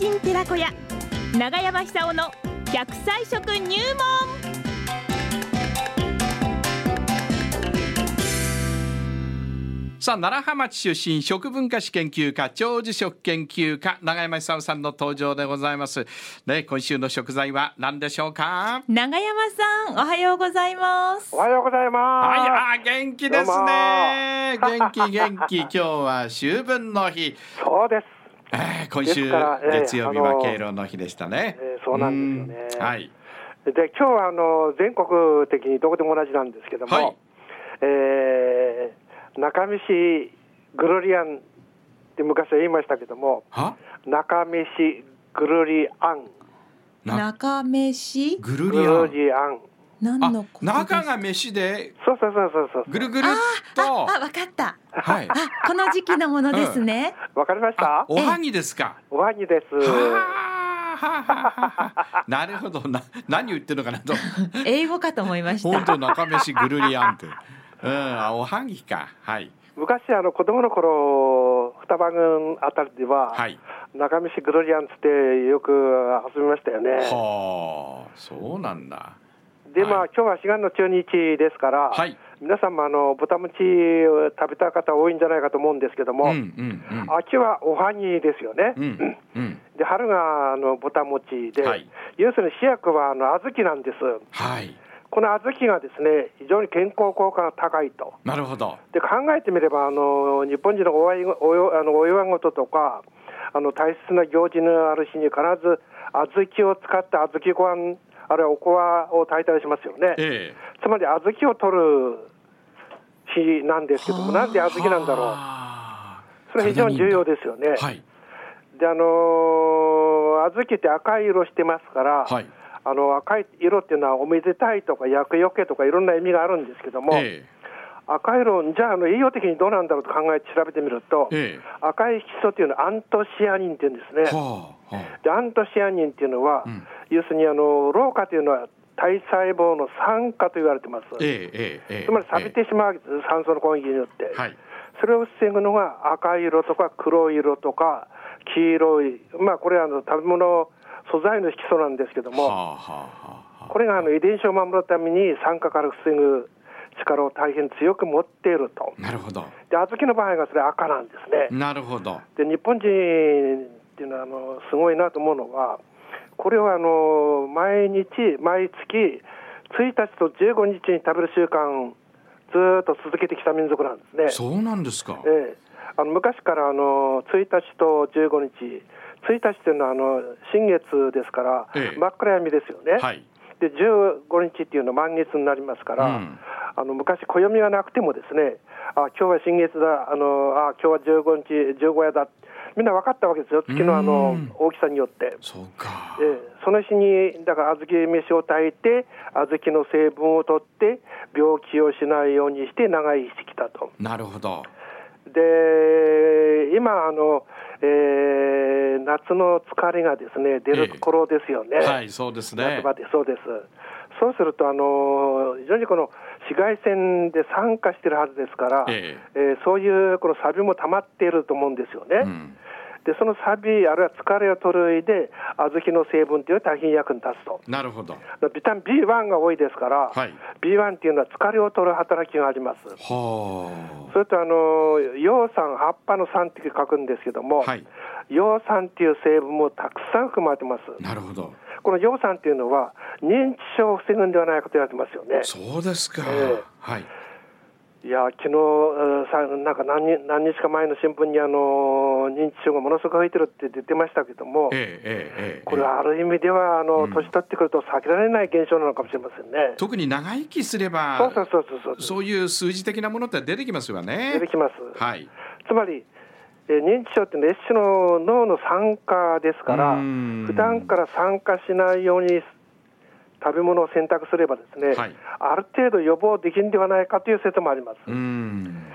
人寺子屋長山久夫の100歳食入門。さあ奈良浜町出身食文化史研究家長寿食研究家永山久夫さんの登場でございます。ね今週の食材は何でしょうか？長山さんおはようございます。おはようございます。はいあー元気ですね。元気元気。今日は秋分の日、そうです。えー今週月曜日は敬老の日でしたね、えーそうなんですよね。うん。はい。で今日はあの全国的にどこでも同じなんですけども、はい。えー中見市グルリアンって昔は言いましたけども、は？中見市グルリアン、な中飯ぐるグりあんルリアン、何の中が飯でそうそうそうそうそう。ぐるぐるっあと。あわかった。はい。あこの時期のものですね、わかりましあた？おはぎですか？おはぎです。なるほど。な何言ってるのかなと。英語かと思いました。本当中飯グルリアンって。うんあおはぎか。はい。昔あの子供の頃双葉郡あたりでは、はい。中見市グルリアンつってよく遊びましたよね。はあそうなんだで、まあ、はい。今日は4月の中日ですから、はい。皆さんもあの豚餅を食べた方多いんじゃないかと思うんですけども、うんうんうん。秋はおはぎですよね、うんうん。で春があの豚餅で、はい。要するに主役はあの小豆なんです、はい。この小豆がですね非常に健康効果が高いと。なるほど。で考えてみればあの日本人のお祝いおよあのお祝い事とかあの大切な行事のある日に必ず小豆を使った小豆ご飯あるいはおこわを炊いたりしますよね。ええ。つまり小豆を取る日なんですけども、なんで小豆なんだろう、はそれは非常に重要ですよね。あはい。で、あのー小豆って赤い色してますから、はい。あの赤い色っていうのはおめでたいとか厄除けとかいろんな意味があるんですけども、え赤い色、じゃああの栄養的にどうなんだろうと考えて調べてみると、ええ。赤い色素っていうのはアントシアニンっていうんですね。えはあはあ。でアントシアニンっていうのは、うん要するにあの老化というのは体細胞の酸化と言われてます。えええつまり錆びてしまう、酸素の攻撃によって、はいそれを防ぐのが赤い色とか黒い色とか黄色い、まあ、これはあの食べ物素材の色素なんですけども、はあはあはあはこれがあの遺伝子を守るために酸化から防ぐ力を大変強く持っていると。あなるほどで小豆の場合がそれ赤なんですね。なるほどで日本人っていうのはあのすごいなと思うのは、これをあの毎日、毎月、1日と15日に食べる習慣、ずーっと続けてきた民族なんですね。そうなんですか。ええ、あの昔からあの1日と15日、1日っていうのはあの新月ですから、ええ。真っ暗闇ですよね。はい。で15日っていうのは満月になりますから、うんあの昔、暦がなくてもですね、あ今日は新月だ、あのあ今日は15日、15夜だ、みんな分かったわけですよ、月のあのうん。大きさによって。そうか。ええその日に、だから小豆飯を炊いて、小豆の成分を取って、病気をしないようにして長生きしてきたと。なるほど。で今あの、えー夏の疲れがですね出る頃ですよね、はいそうですね。夏場でそうです。そうするとあの非常にこの紫外線で酸化してるはずですから、ええーそういうこのサビも溜まっていると思うんですよね。うんでそのサビあるいは疲れを取る上で小豆の成分というのは大変役に立つと。なるほどビタミン B1 が多いですから、はい B1 っていうのは疲れを取る働きがあります。はそれとあの葉酸、葉っぱの酸って書くんですけども、あはい葉酸っていう成分もたくさん含まれてます。なるほどこの葉酸っていうのは認知症を防ぐんではないかと言われてますよね。そうですか、ええ。はい。いや昨日うんさなんか何日何日か前の新聞にあの認知症がものすごく増えてるって出てましたけども、ええええええこれはある意味ではあの、うん。年取ってくると避けられない現象なのかもしれませんね。特に長生きすればそうそうそうそうそう。そういう数字的なものって出てきますよね。出てきます。はい。つまり、えー認知症っていうのは一種の脳の酸化ですから、うん普段から酸化しないように食べ物を選択すればですね、はいある程度予防できるんではないかという説もあります。うん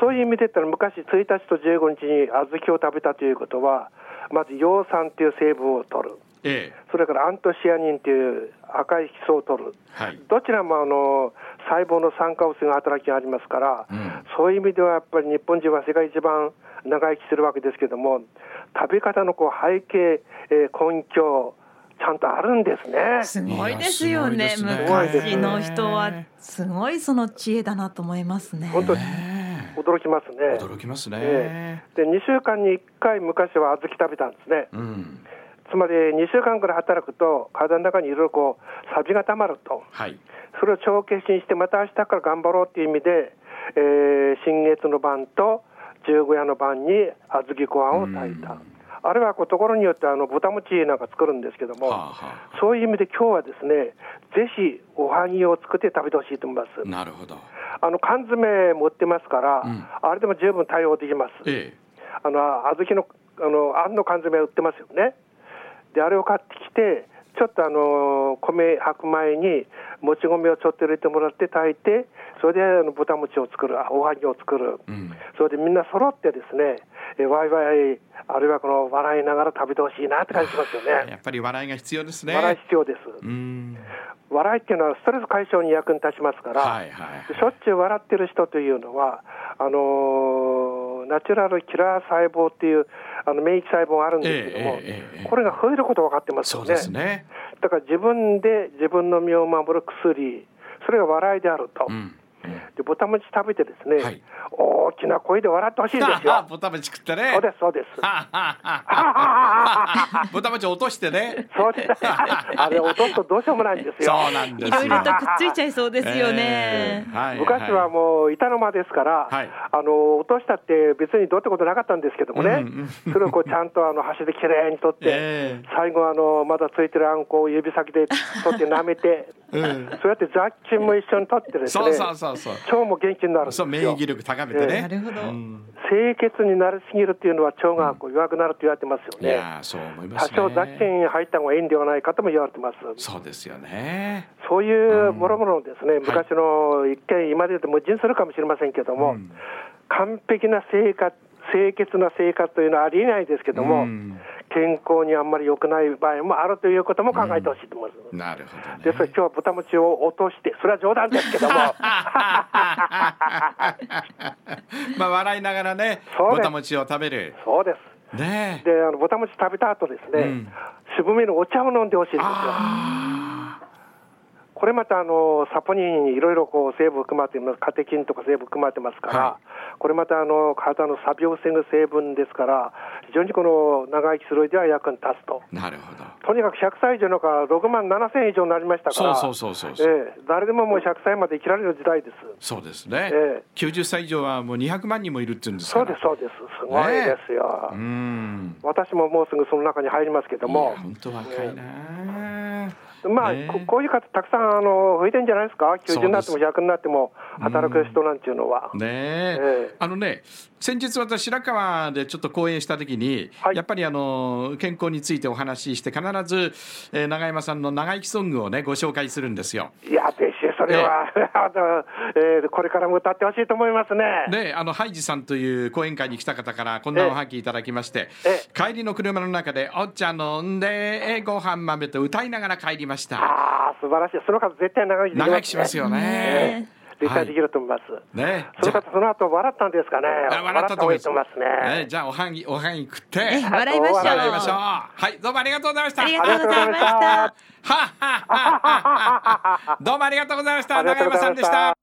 そういう意味で言ったら昔1日と15日に小豆を食べたということは、まず葉酸という成分を取る。ええそれからアントシアニンという赤い色素を取る、はい。どちらもあの細胞の酸化を防ぐ働きがありますから、うん。そういう意味ではやっぱり日本人は世界一番長生きするわけですけども、食べ方のこう背景、えー根拠、ちゃんとあるんですね。すごいですよね。いやすごいですね。昔の人は。すごいその知恵だなと思いますね。本当、ね驚きますね。驚きますね、えで2週間に1回、昔は小豆食べたんですね。うんつまり2週間くらい働くと、体の中にいろいろこう、サビがたまると。はいそれを帳消しにして、また明日から頑張ろうっていう意味で、えー新月の晩と十五夜の晩に小豆ご飯を炊いた。あるいはこうところによってあの豚餅なんか作るんですけども、はあはそういう意味で今日はですね、ぜひおはぎを作って食べてほしいと思います。あなるほどあの缶詰持ってますから、うんあれでも十分対応できます。えあの小豆のあのあんの缶詰売ってますよね。であれを買ってきてちょっとあの米炊く前にもち米をちょっと入れてもらって炊いてそれであの豚餅を作るあおはぎを作る、えうん。それでみんな揃ってですねえワイワイあるいはこの笑いながら食べてほしいなって感じしますよね。やっぱり笑いが必要ですね。笑い必要です。うん。笑いっていうのはストレス解消に役に立ちますから、はいはい。しょっちゅう笑ってる人というのは、あのーナチュラルキラー細胞っていうあの免疫細胞があるんですけども、これが増えること分かってますよね。ね。だから自分で自分の身を守る薬、それが笑いであると。うん。で豚餅食べてですね、はい。大きな声で笑ってほしいんですよ。ボタ餅食ってね。そうです、そうです。はははボタ餅落としてね。そうです。あれ、落とすとどうしようもないんですよ。そうなんですよ。いろいろとくっついちゃいそうですよね。昔はもう板の間ですから、はい。あの落としたって別にどうってことなかったんですけどもね、うんそれをこうちゃんとあの箸できれいに取って、ええ。最後あのまだついてるあんこを指先で取って舐めて、うん。そうやって雑菌も一緒に取ってですねそうそうそうそう。腸も元気になるんですよ。そう免疫力高めてねなるほど。うん。清潔になりすぎるっていうのは腸がこう弱くなると言われてますよいね、やーそう思いま多すね。少雑菌入った方がいいんではないかとも言われてます。そうですよね。そういうもろもろのですね、い昔の一見、今で言うと矛盾するかもしれませんけども、うん完璧な生活、清潔な生活というのはありえないですけども、うん健康にあんまり良くない場合もあるということも考えてほしいと思います。なるほどね。ですから今日は豚餅を落として、それは冗談ですけども、まあ笑いながらねそうです。ぼた餅を食べる。そうです。ね。えで、あの豚餅食べた後ですね、うん。渋めのお茶を飲んでほしいんですよ。あこれまたあのサポニンにいろいろこう成分含まれています、カテキンとか成分含まれてますから、はこれまたあの体の錆を防ぐ成分ですから、非常にこの長生きする上では役に立つと。ーなるほど。とにかく100歳以上の方が6万7千以上になりましたから、そうそうそうそうええ誰でももう100歳まで生きられる時代です。そうですね、ええ。90歳以上はもう200万人もいるって言うんですそうです、そうです、すごいですよ。うん。私ももうすぐその中に入りますけどいもや、本当若いな、まあ、ここういう方、たくさんあの増えてんじゃないですか、そうです。90になっても100になっても働く人なんていうのは。ねえ。ええ。あのね先日私白川でちょっと講演した時に、はい。やっぱりあの健康についてお話しして必ず、えー永山さんの長生きソングをねご紹介するんですよ。いや、それは、え ーこれからも歌ってほしいと思いますね。であのハイジさんという講演会に来た方からこんなおはぎいただきまして、え帰りの車の中で「お茶飲んでご飯豆」と歌いながら帰りました。ああ、素晴らしい。その方、絶対長生きね。長生きしますよね。絶対できると思います。ねじゃその方、その後笑ったんですかね。あ笑ったと思いますね。ねじゃあおはぎおはぎ食ってえ笑いましょう笑いましょう。はいどうもありがとうございました。ありがとうございましたはっはっはっはっはどうもありがとうございました。長山さんでした。